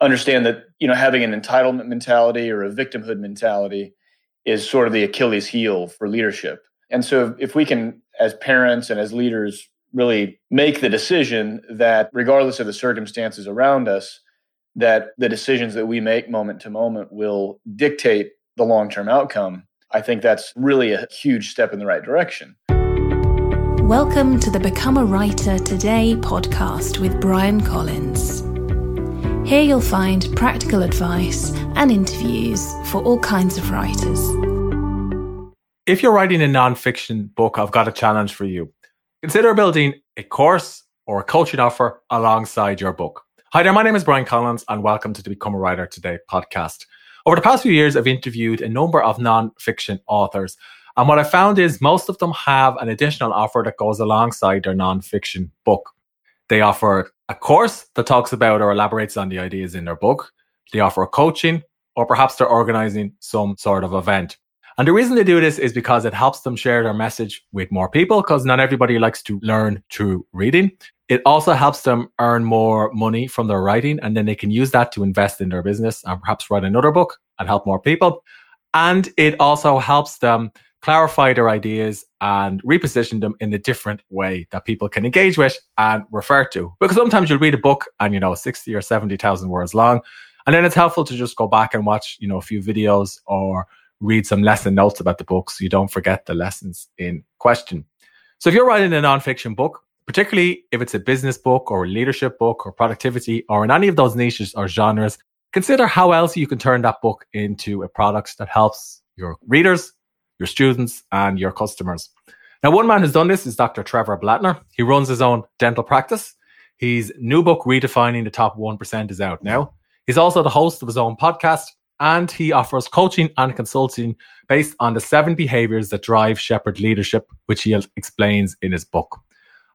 understand that you know having an entitlement mentality or a victimhood mentality is sort of the Achilles heel for leadership. And so if we can as parents and as leaders really make the decision that regardless of the circumstances around us that the decisions that we make moment to moment will dictate the long-term outcome i think that's really a huge step in the right direction welcome to the become a writer today podcast with bryan collins here you'll find practical advice and interviews for all kinds of writers if you're writing a non-fiction book i've got a challenge for you Consider building a course or a coaching offer alongside your book. Hi there, my name is Bryan Collins, and welcome to the Become a Writer Today podcast. Over the past few years, I've interviewed a number of non-fiction authors, and what I found is most of them have an additional offer that goes alongside their non-fiction book. They offer a course that talks about or elaborates on the ideas in their book. They offer coaching, or perhaps they're organizing some sort of event. And the reason they do this is because it helps them share their message with more people because not everybody likes to learn through reading. It also helps them earn more money from their writing and then they can use that to invest in their business and perhaps write another book and help more people. And it also helps them clarify their ideas and reposition them in a different way that people can engage with and refer to. Because sometimes you'll read a book and, you know, 60 or 70,000 words long. And then it's helpful to just go back and watch, you know, a few videos or read some lesson notes about the book so you don't forget the lessons in question. So if you're writing a nonfiction book, particularly if it's a business book or a leadership book or productivity or in any of those niches or genres, consider how else you can turn that book into a product that helps your readers, your students, and your customers. Now, one man who's done this is Dr. Trevor Blattner. He runs his own dental practice. His new book, Redefining the Top 1%, is out now. He's also the host of his own podcast, and he offers coaching and consulting based on the seven behaviors that drive shepherd leadership, which he explains in his book.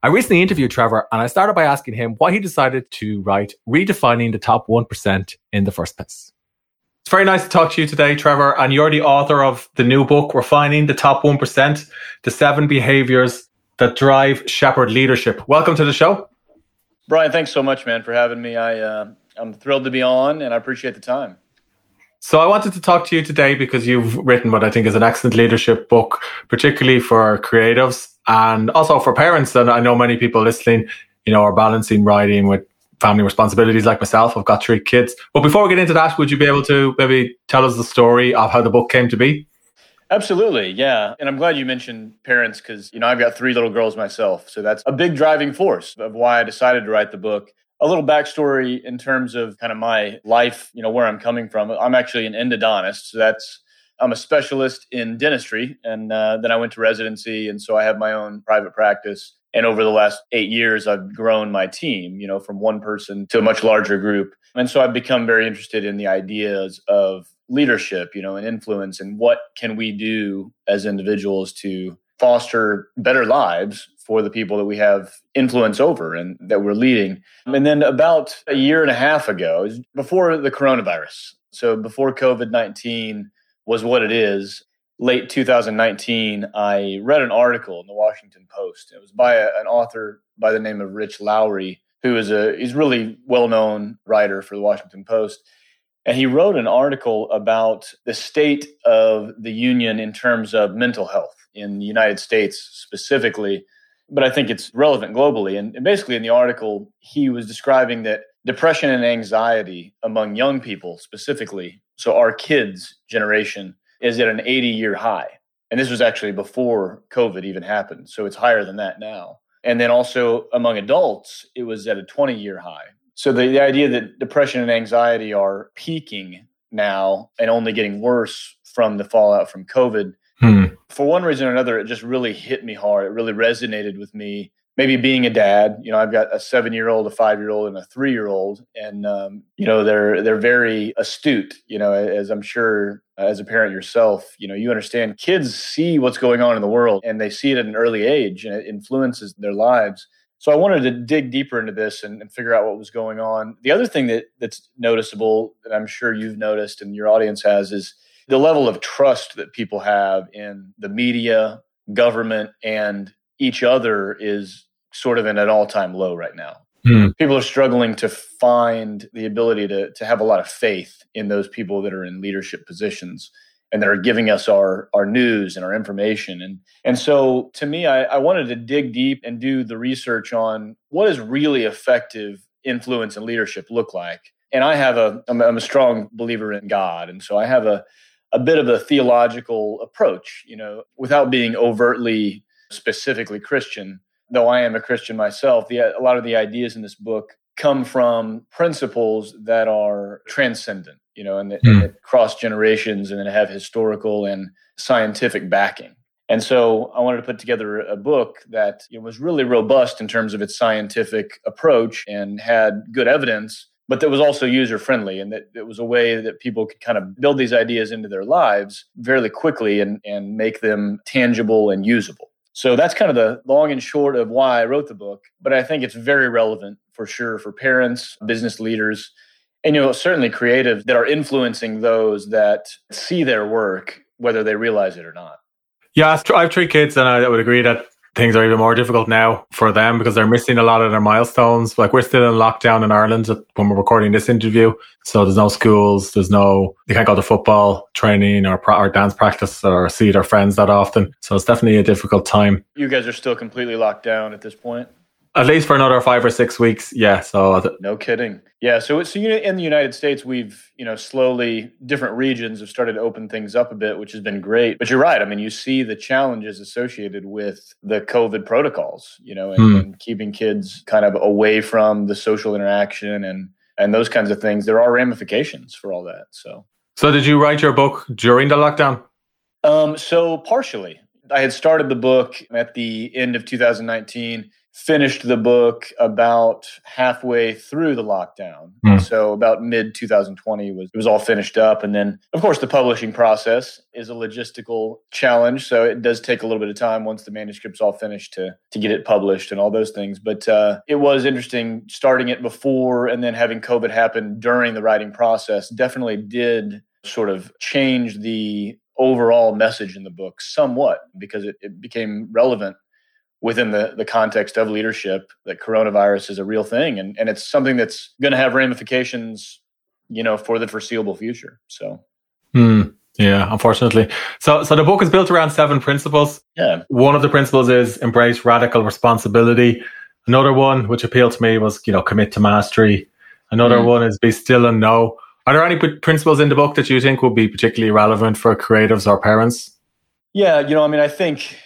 I recently interviewed Trevor and I started by asking him why he decided to write Redefining the Top 1% in the first place. It's very nice to talk to you today, Trevor. And you're the author of the new book, Refining the Top 1%, the seven behaviors that drive shepherd leadership. Welcome to the show. Bryan, thanks so much, man, for having me. I, uh, I'm thrilled to be on and I appreciate the time. So I wanted to talk to you today because you've written what I think is an excellent leadership book, particularly for creatives and also for parents. And I know many people listening, you know, are balancing writing with family responsibilities like myself. I've got three kids. But before we get into that, would you be able to maybe tell us the story of how the book came to be? Absolutely, yeah. And I'm glad you mentioned parents because, you know, I've got three little girls myself. So that's a big driving force of why I decided to write the book a little backstory in terms of kind of my life, you know, where I'm coming from. I'm actually an endodontist. So that's, I'm a specialist in dentistry. And uh, then I went to residency. And so I have my own private practice. And over the last eight years, I've grown my team, you know, from one person to a much larger group. And so I've become very interested in the ideas of leadership, you know, and influence and what can we do as individuals to foster better lives for the people that we have influence over and that we're leading. And then about a year and a half ago, before the coronavirus, so before COVID 19 was what it is, late 2019, I read an article in the Washington Post. It was by a, an author by the name of Rich Lowry, who is a he's really well known writer for the Washington Post. And he wrote an article about the state of the union in terms of mental health in the United States specifically but I think it's relevant globally. And, and basically, in the article, he was describing that depression and anxiety among young people specifically, so our kids' generation, is at an 80 year high. And this was actually before COVID even happened. So it's higher than that now. And then also among adults, it was at a 20 year high. So the, the idea that depression and anxiety are peaking now and only getting worse from the fallout from COVID Hmm. For one reason or another, it just really hit me hard. It really resonated with me. Maybe being a dad, you know, I've got a seven-year-old, a five-year-old, and a three-year-old, and um, you know, they're they're very astute. You know, as I'm sure as a parent yourself, you know, you understand kids see what's going on in the world, and they see it at an early age, and it influences their lives. So I wanted to dig deeper into this and, and, figure out what was going on. The other thing that that's noticeable that I'm sure you've noticed and your audience has is the level of trust that people have in the media, government, and each other is sort of in an all time low right now. Mm. People are struggling to find the ability to, to have a lot of faith in those people that are in leadership positions and that are giving us our our news and our information. And and so to me, I, I wanted to dig deep and do the research on what does really effective influence and leadership look like. And I have a I'm, I'm a strong believer in God, and so I have a a bit of a theological approach, you know, without being overtly specifically Christian. Though I am a Christian myself, the, a lot of the ideas in this book come from principles that are transcendent, you know, and that, mm. that cross generations and that have historical and scientific backing. And so I wanted to put together a book that you know, was really robust in terms of its scientific approach and had good evidence, but that was also user friendly and that it was a way that people could kind of build these ideas into their lives fairly quickly and, and make them tangible and usable. So that's kind of the long and short of why I wrote the book. But I think it's very relevant for sure for parents, business leaders, and you know certainly creative that are influencing those that see their work, whether they realize it or not. Yeah, I have three kids, and I would agree that things are even more difficult now for them because they're missing a lot of their milestones. Like we're still in lockdown in Ireland when we're recording this interview, so there's no schools, there's no they can't go to football training or or dance practice or see their friends that often. So it's definitely a difficult time. You guys are still completely locked down at this point. At least for another five or six weeks, yeah. So th- no kidding, yeah. So so in the United States, we've you know slowly different regions have started to open things up a bit, which has been great. But you're right. I mean, you see the challenges associated with the COVID protocols, you know, and, hmm. and keeping kids kind of away from the social interaction and and those kinds of things. There are ramifications for all that. So so did you write your book during the lockdown? Um, so partially. I had started the book at the end of 2019 finished the book about halfway through the lockdown. Mm. So about mid 2020 was it was all finished up and then of course the publishing process is a logistical challenge so it does take a little bit of time once the manuscript's all finished to to get it published and all those things but uh, it was interesting starting it before and then having covid happen during the writing process definitely did sort of change the overall message in the book somewhat because it, it became relevant within the, the context of leadership that coronavirus is a real thing. And, and it's something that's going to have ramifications you know for the foreseeable future. So. Mm, yeah unfortunately. So so the book is built around seven principles. Yeah. One of the principles is embrace radical responsibility. Another one which appealed to me was you know commit to mastery. Another mm. one is be still and know. Are there any principles in the book that you think would be particularly relevant for creatives or parents? Yeah you know i mean i think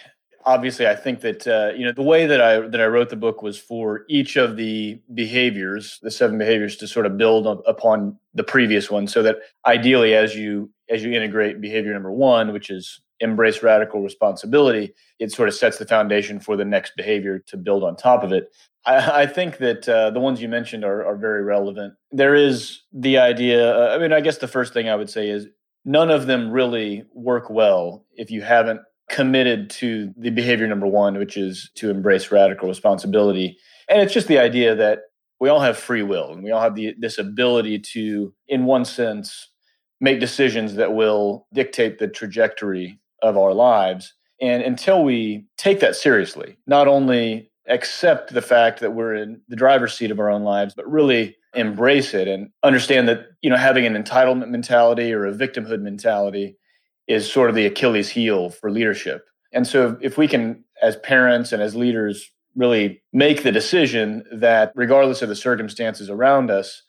obviously, I think that uh, you know the way that I that I wrote the book was for each of the behaviors, the seven behaviors, to sort of build up upon the previous one, so that ideally, as you as you integrate behavior number one, which is embrace radical responsibility, it sort of sets the foundation for the next behavior to build on top of it. I, I think that uh, the ones you mentioned are, are very relevant. There is the idea. Uh, I mean, I guess the first thing I would say is none of them really work well if you haven't committed to the behavior number one, which is to embrace radical responsibility. And it's just the idea that we all have free will and we all have the, this ability to, in one sense, make decisions that will dictate the trajectory of our lives. And until we take that seriously, not only accept the fact that we're in the driver's seat of our own lives, but really embrace it and understand that, you know, having an entitlement mentality or a victimhood mentality is sort of the Achilles heel for leadership. And so if we can, as parents and as leaders, really make the decision that regardless of the circumstances around us,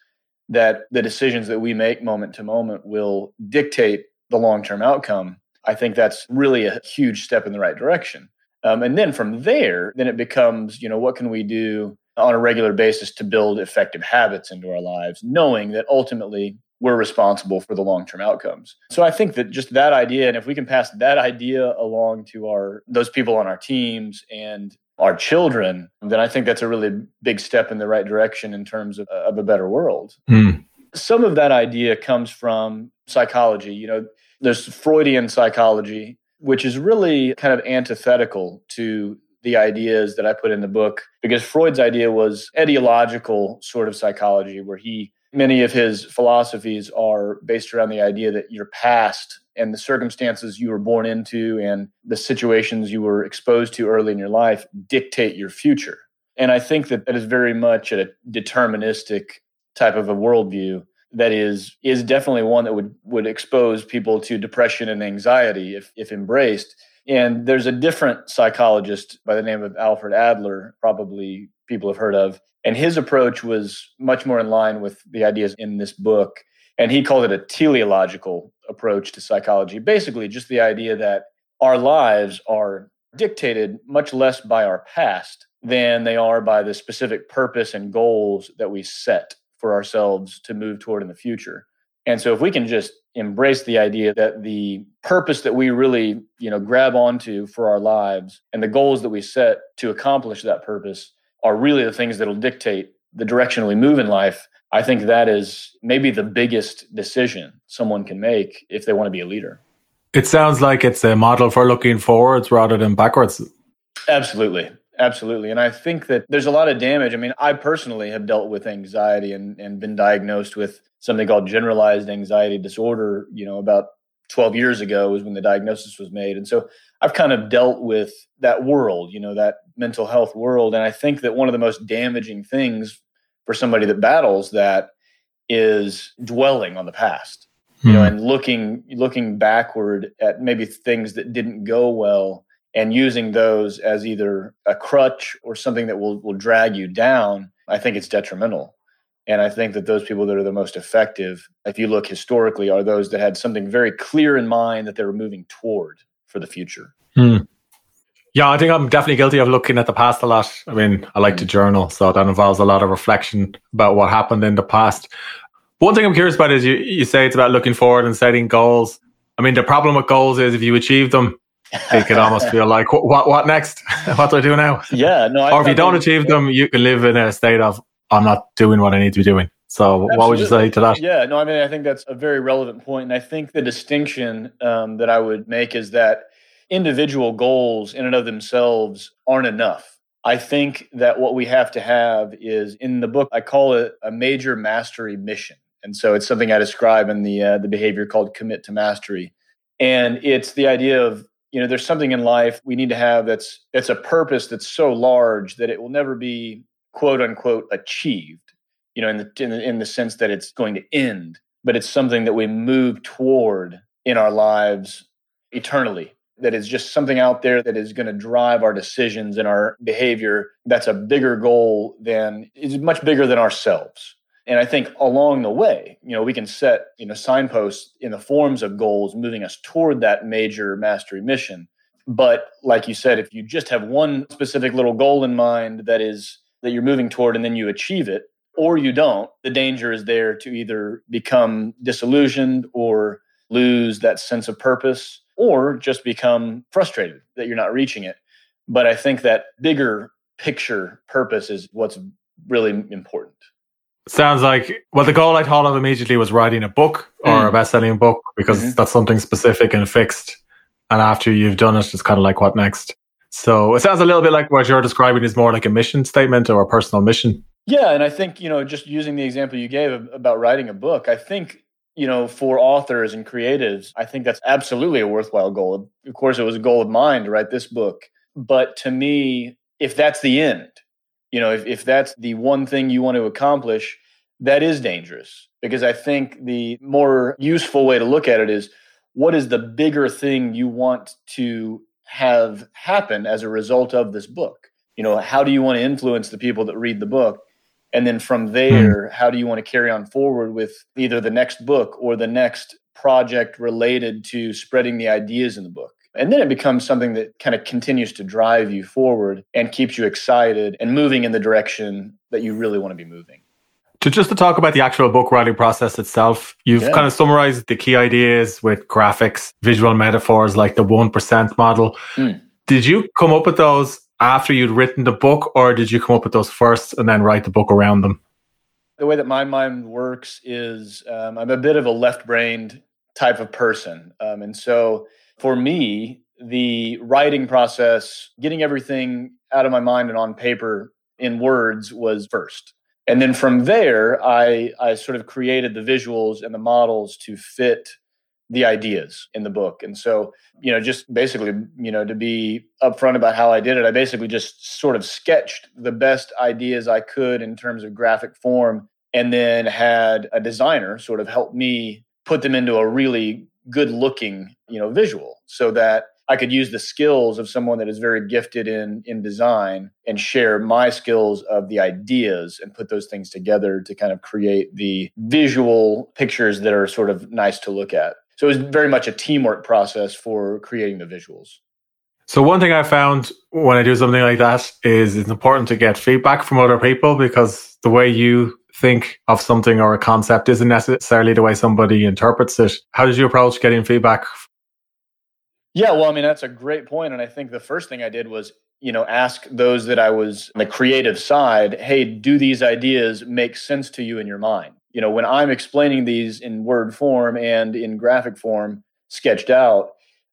that the decisions that we make moment to moment will dictate the long term outcome, I think that's really a huge step in the right direction. Um, and then from there, then it becomes, you know, what can we do on a regular basis to build effective habits into our lives, knowing that ultimately we're responsible for the long-term outcomes. So I think that just that idea and if we can pass that idea along to our those people on our teams and our children, then I think that's a really big step in the right direction in terms of, of a better world. Mm. Some of that idea comes from psychology. You know, there's Freudian psychology, which is really kind of antithetical to the ideas that I put in the book because Freud's idea was ideological sort of psychology where he many of his philosophies are based around the idea that your past and the circumstances you were born into and the situations you were exposed to early in your life dictate your future. And I think that that is very much a deterministic type of a worldview that is is definitely one that would would expose people to depression and anxiety if if embraced. And there's a different psychologist by the name of Alfred Adler, probably people have heard of, and his approach was much more in line with the ideas in this book. And he called it a teleological approach to psychology. Basically, just the idea that our lives are dictated much less by our past than they are by the specific purpose and goals that we set for ourselves to move toward in the future. And so if we can just embrace the idea that the purpose that we really, you know, grab onto for our lives and the goals that we set to accomplish that purpose are really the things that'll dictate the direction we move in life, I think that is maybe the biggest decision someone can make if they want to be a leader. It sounds like it's a model for looking forwards rather than backwards. Absolutely. Absolutely. And I think that there's a lot of damage. I mean, I personally have dealt with anxiety and, and been diagnosed with something called generalized anxiety disorder, you know, about 12 years ago was when the diagnosis was made. And so I've kind of dealt with that world, you know, that mental health world. And I think that one of the most damaging things for somebody that battles that is dwelling on the past, you know, hmm. and looking looking backward at maybe things that didn't go well and using those as either a crutch or something that will will drag you down. I think it's detrimental. And I think that those people that are the most effective, if you look historically, are those that had something very clear in mind that they were moving toward for the future. Hmm. Yeah, I think I'm definitely guilty of looking at the past a lot. I mean, I like mm. to hmm. journal, so that involves a lot of reflection about what happened in the past. One thing I'm curious about is you, you say it's about looking forward and setting goals. I mean, the problem with goals is if you achieve them, it could almost feel like, what, what next? what do I do now? Yeah, no. I or if you don't achieve them, you can live in a state of, I'm not doing what I need to be doing. So, Absolutely. what would you say to that? Yeah, no, I mean, I think that's a very relevant point, and I think the distinction um, that I would make is that individual goals in and of themselves aren't enough. I think that what we have to have is in the book I call it a major mastery mission, and so it's something I describe in the uh, the behavior called commit to mastery, and it's the idea of you know there's something in life we need to have that's that's a purpose that's so large that it will never be quote unquote achieved you know in the in the, in the sense that it's going to end but it's something that we move toward in our lives eternally that is just something out there that is going to drive our decisions and our behavior that's a bigger goal than is much bigger than ourselves and i think along the way you know we can set you know signposts in the forms of goals moving us toward that major mastery mission but like you said if you just have one specific little goal in mind that is that you're moving toward and then you achieve it or you don't the danger is there to either become disillusioned or lose that sense of purpose or just become frustrated that you're not reaching it. But I think that bigger picture purpose is what's really important. Sounds like well, the goal I thought of immediately was writing a book or mm. a best-selling book because mm-hmm. that's something specific and fixed. And after you've done it, it's kind of like what next. So it sounds a little bit like what you're describing is more like a mission statement or a personal mission. Yeah, and I think you know, just using the example you gave about writing a book, I think you know, for authors and creatives, I think that's absolutely a worthwhile goal. Of course, it was a goal of mine to write this book. But to me, if that's the end, you know, if, if that's the one thing you want to accomplish, that is dangerous because I think the more useful way to look at it is what is the bigger thing you want to have happen as a result of this book? You know, how do you want to influence the people that read the book? And then from hmm. there, mm. how do you want to carry on forward with either the next book or the next project related to spreading the ideas in the book? And then it becomes something that kind of continues to drive you forward and keeps you excited and moving in the direction that you really want to be moving. To just to talk about the actual book writing process itself, you've yeah. kind of summarized the key ideas with graphics, visual metaphors like the 1% model. Mm. Did you come up with those after you'd written the book, or did you come up with those first and then write the book around them? The way that my mind works is um, I'm a bit of a left brained type of person. Um, and so for me, the writing process, getting everything out of my mind and on paper in words was first. And then from there, I, I sort of created the visuals and the models to fit the ideas in the book. And so, you know, just basically, you know, to be upfront about how I did it, I basically just sort of sketched the best ideas I could in terms of graphic form and then had a designer sort of help me put them into a really good looking, you know, visual so that I could use the skills of someone that is very gifted in in design and share my skills of the ideas and put those things together to kind of create the visual pictures that are sort of nice to look at. So it was very much a teamwork process for creating the visuals. So one thing I found when I do something like that is it's important to get feedback from other people because the way you think of something or a concept isn't necessarily the way somebody interprets it. How did you approach getting feedback yeah, well, I mean, that's a great point. And I think the first thing I did was, you know, ask those that I was on the creative side, hey, do these ideas make sense to you in your mind? You know, when I'm explaining these in word form and in graphic form, sketched out,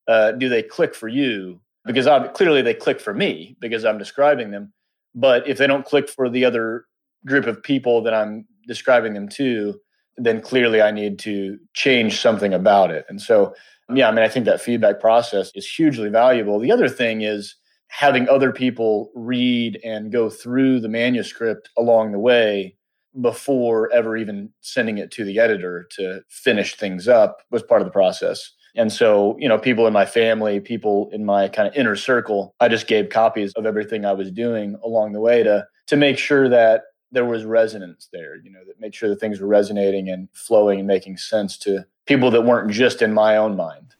uh, do they click for you? Because I'm, clearly they click for me because I'm describing them. But if they don't click for the other group of people that I'm describing them to, then clearly I need to change something about it. And so yeah, I mean, I think that feedback process is hugely valuable. The other thing is having other people read and go through the manuscript along the way before ever even sending it to the editor to finish things up was part of the process. And so, you know, people in my family, people in my kind of inner circle, I just gave copies of everything I was doing along the way to to make sure that there was resonance there, you know, that make sure that things were resonating and flowing and making sense to people that weren't just in my own mind.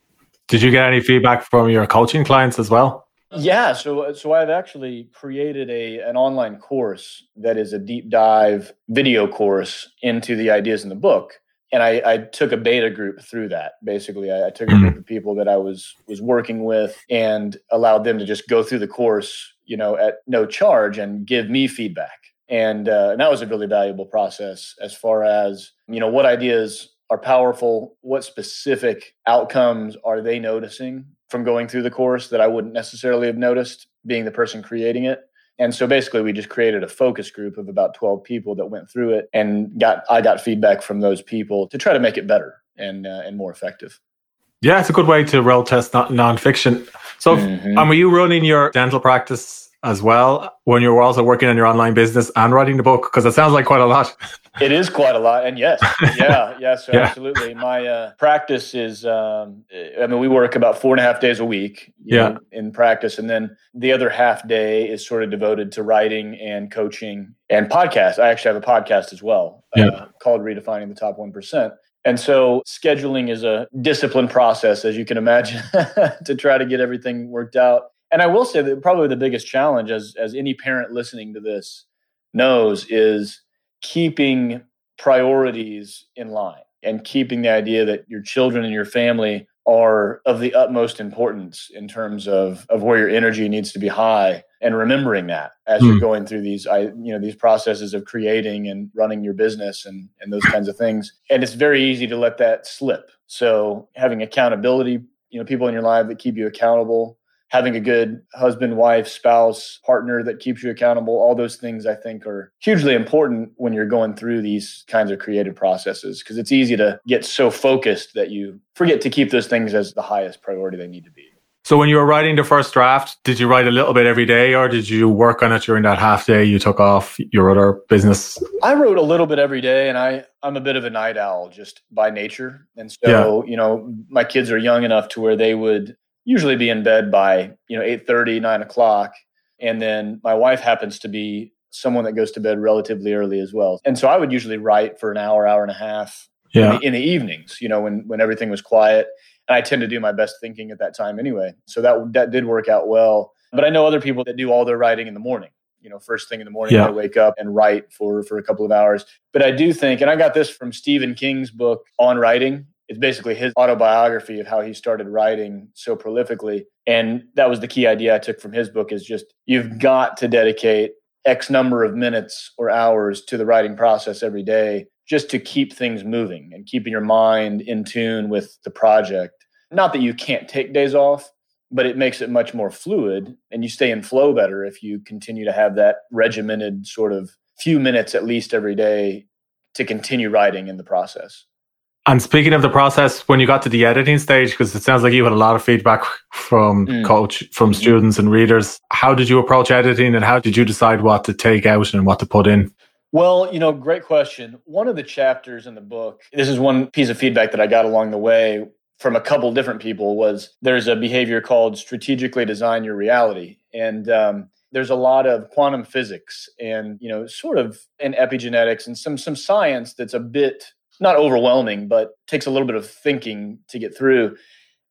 Did you get any feedback from your coaching clients as well? Yeah, so so I've actually created a an online course that is a deep dive video course into the ideas in the book, and I, I took a beta group through that. Basically, I, I took a group mm-hmm. of people that I was was working with and allowed them to just go through the course, you know, at no charge and give me feedback. And, uh, and that was a really valuable process as far as you know what ideas are powerful? What specific outcomes are they noticing from going through the course that I wouldn't necessarily have noticed being the person creating it? And so basically we just created a focus group of about 12 people that went through it and got I got feedback from those people to try to make it better and uh, and more effective. Yeah, it's a good way to road test non- nonfiction. So, mm-hmm. um, were you running your dental practice as well when you were also working on your online business and writing the book? Because it sounds like quite a lot. it is quite a lot. And yes, yeah, yes, yeah. absolutely. My uh, practice is, um, I mean, we work about four and a half days a week yeah. Know, in practice. And then the other half day is sort of devoted to writing and coaching and podcast. I actually have a podcast as well uh, yeah. called Redefining the Top 1%. And so scheduling is a disciplined process, as you can imagine, to try to get everything worked out. And I will say that probably the biggest challenge, as as any parent listening to this knows, is keeping priorities in line and keeping the idea that your children and your family are of the utmost importance in terms of of where your energy needs to be high and remembering that as mm. you're hmm. going through these I you know these processes of creating and running your business and and those kinds of things and it's very easy to let that slip so having accountability you know people in your life that keep you accountable having a good husband, wife, spouse, partner that keeps you accountable, all those things I think are hugely important when you're going through these kinds of creative processes because it's easy to get so focused that you forget to keep those things as the highest priority they need to be. So when you were writing the first draft, did you write a little bit every day or did you work on it during that half day you took off your other business? I wrote a little bit every day and I I'm a bit of a night owl just by nature. And so, yeah. you know, my kids are young enough to where they would usually be in bed by you know 8 30 9 o'clock. And then my wife happens to be someone that goes to bed relatively early as well. And so i would usually write for an hour hour and a half yeah. in, the, in the evenings you know when when everything was quiet. And i tend to do my best thinking at that time anyway. So that that did work out well. But i know other people that do all their writing in the morning. You know first thing in the morning yeah. i wake up and write for for a couple of hours. But i do think and i got this from stephen king's book on writing it's basically his autobiography of how he started writing so prolifically. And that was the key idea i took from his book is just you've got to dedicate x number of minutes or hours to the writing process every day just to keep things moving and keeping your mind in tune with the project. Not that you can't take days off but it makes it much more fluid and you stay in flow better if you continue to have that regimented sort of few minutes at least every day to continue writing in the process And speaking of the process, when you got to the editing stage, because it sounds like you had a lot of feedback from mm. coach, from mm-hmm. students and readers, how did you approach editing and how did you decide what to take out and what to put in? Well, you know, great question. One of the chapters in the book, this is one piece of feedback that I got along the way from a couple different people was there's a behavior called strategically design your reality. And um, there's a lot of quantum physics and, you know, sort of an epigenetics and some some science that's a bit not overwhelming, but takes a little bit of thinking to get through.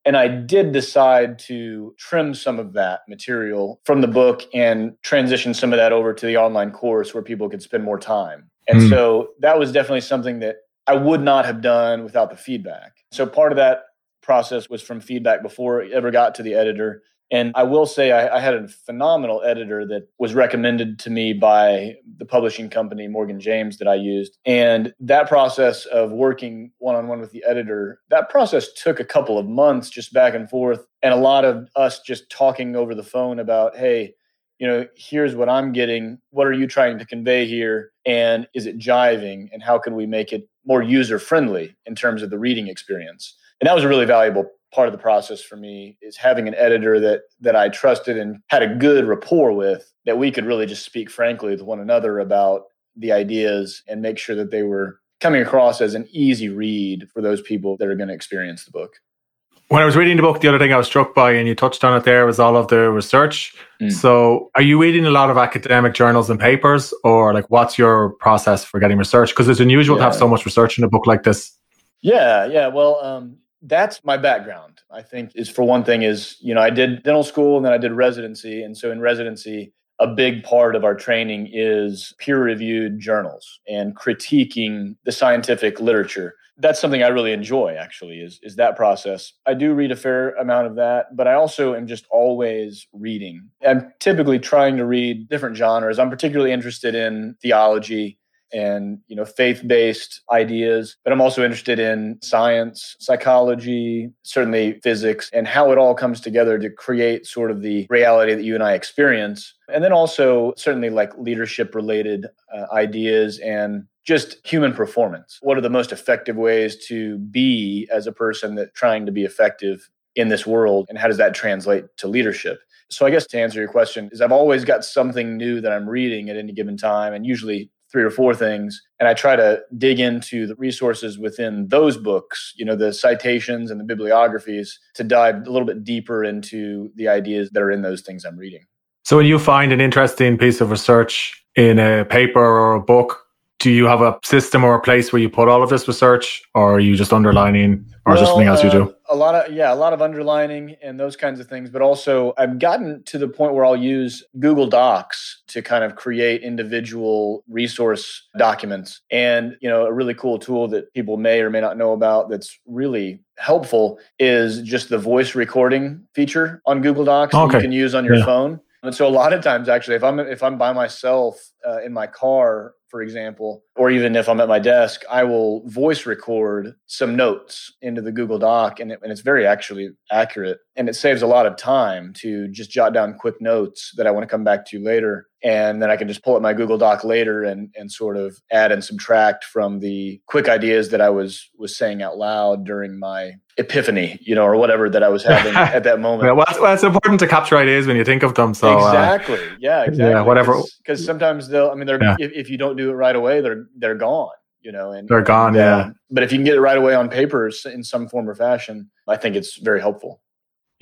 And I did decide to trim some of that material from the book and transition some of that over to the online course where people could spend more time. And mm. so that was definitely something that I would not have done without the feedback. So part of that process was from feedback before it ever got to the editor. And I will say I, I, had a phenomenal editor that was recommended to me by the publishing company, Morgan James, that I used. And that process of working one on one with the editor, that process took a couple of months just back and forth. And a lot of us just talking over the phone about, hey, you know, here's what I'm getting. What are you trying to convey here? And is it jiving? And how can we make it more user friendly in terms of the reading experience? And that was a really valuable part of the process for me is having an editor that that I trusted and had a good rapport with that we could really just speak frankly with one another about the ideas and make sure that they were coming across as an easy read for those people that are going to experience the book. When I was reading the book, the other thing I was struck by, and you touched on it there, was all of the research. Mm. So, are you reading a lot of academic journals and papers, or like what's your process for getting research? Because it's unusual yeah. to have so much research in a book like this. Yeah, yeah. Well, um, that's my background i think is for one thing is you know i did dental school and then i did residency. And so in residency a big part of our training is peer reviewed journals and critiquing the scientific literature. That's something i really enjoy actually is, is that process. I do read a fair amount of that but i also am just always reading. I'm typically trying to read different genres. I'm particularly interested in theology and you know faith-based ideas but i'm also interested in science psychology certainly physics and how it all comes together to create sort of the reality that you and i experience. And then also certainly like leadership related uh, ideas and just human performance. What are the most effective ways to be as a person that trying to be effective in this world and how does that translate to leadership? So I guess to answer your question is I've always got something new that I'm reading at any given time and usually three or four things and i try to dig into the resources within those books you know the citations and the bibliographies to dive a little bit deeper into the ideas that are in those things i'm reading. So when you find an interesting piece of research in a paper or a book do you have a system or a place where you put all of this research or are you just underlining or well, just something else you do? uh, a lot of yeah a lot of underlining and those kinds of things but also i've gotten to the point where i'll use google docs to kind of create individual resource documents and you know a really cool tool that people may or may not know about that's really helpful is just the voice recording feature on google docs okay. that you can use on your yeah. phone and so a lot of times actually if i'm if i'm by myself uh, in my car for example, or even if I'm at my desk, I will voice record some notes into the Google Doc, and, it, and it's very actually accurate. And it saves a lot of time to just jot down quick notes that I want to come back to later. And then I can just pull up my Google Doc later and, and sort of add and subtract from the quick ideas that I was was saying out loud during my epiphany, you know, or whatever that I was having at that moment. Yeah, well, it's, well, it's, important to capture ideas when you think of them. So exactly, uh, yeah, exactly. Yeah, whatever. Because sometimes they'll, I mean, they're yeah. if, if, you don't do it right away, they're they're gone. You know, and they're gone. And, yeah. But if you can get it right away on papers in some form or fashion, I think it's very helpful.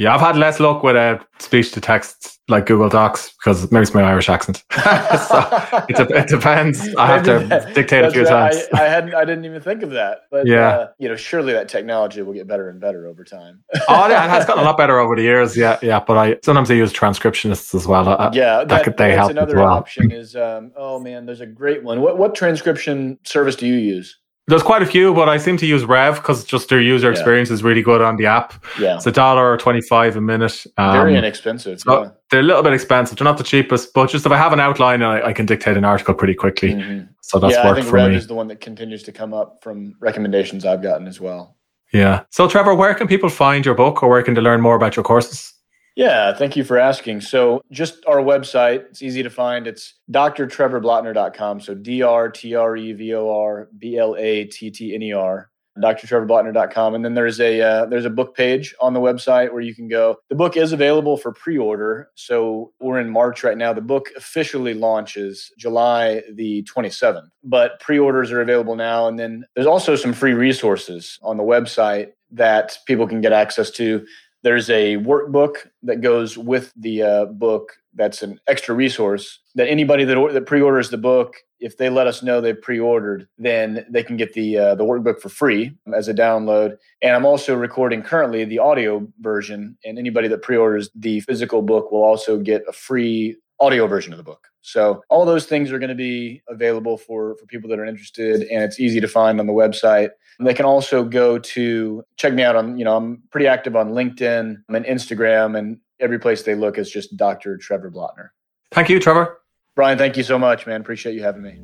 Yeah, I've had less luck with uh, speech to text like Google Docs because maybe it's my Irish accent. so it, it, depends. I have to dictate a few right. times. I, I, hadn't. I didn't even think of that. But yeah, uh, you know, surely that technology will get better and better over time. oh, yeah, it has gotten a lot better over the years. Yeah, yeah. But I sometimes I use transcriptionists as well. Uh, yeah, that, that could they help another well. option. Is um, oh man, there's a great one. What what transcription service do you use? There's quite a few, but I seem to use Rev because just their user yeah. experience is really good on the app. Yeah, it's a dollar or twenty-five a minute. Um, Very inexpensive. So yeah. They're a little bit expensive. They're not the cheapest, but just if I have an outline, I, I can dictate an article pretty quickly. Mm-hmm. So that's yeah, worked I think for Rev me. is the one that continues to come up from recommendations I've gotten as well. Yeah. So Trevor, where can people find your book, or where can they learn more about your courses? Yeah, thank you for asking. So, just our website, it's easy to find. It's drtrevorblattner.com. So, D R T R E V O R B L A T T N E R. drtrevorblattner.com. And then there's a uh, there's a book page on the website where you can go. The book is available for pre-order. So we're in March right now. The book officially launches July the 27th, but pre-orders are available now. And then there's also some free resources on the website that people can get access to. There's a workbook that goes with the uh, book that's an extra resource that anybody that, that pre-orders the book if they let us know they've pre-ordered then they can get the uh, the workbook for free as a download. And i'm also recording currently the audio version and anybody that pre-orders the physical book will also get a free audio version of the book. So all those things are going to be available for for people that are interested and it's easy to find on the website. They can also go to check me out on you know i'm pretty active on linkedin and instagram and every place they look is just dr trevor blattner thank you trevor. Bryan thank you so much man. Appreciate you having me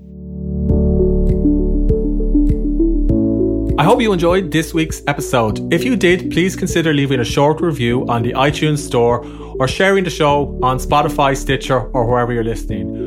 hope you enjoyed this week's episode. If you did, please consider leaving a short review on the iTunes Store or sharing the show on Spotify, Stitcher, or wherever you're listening.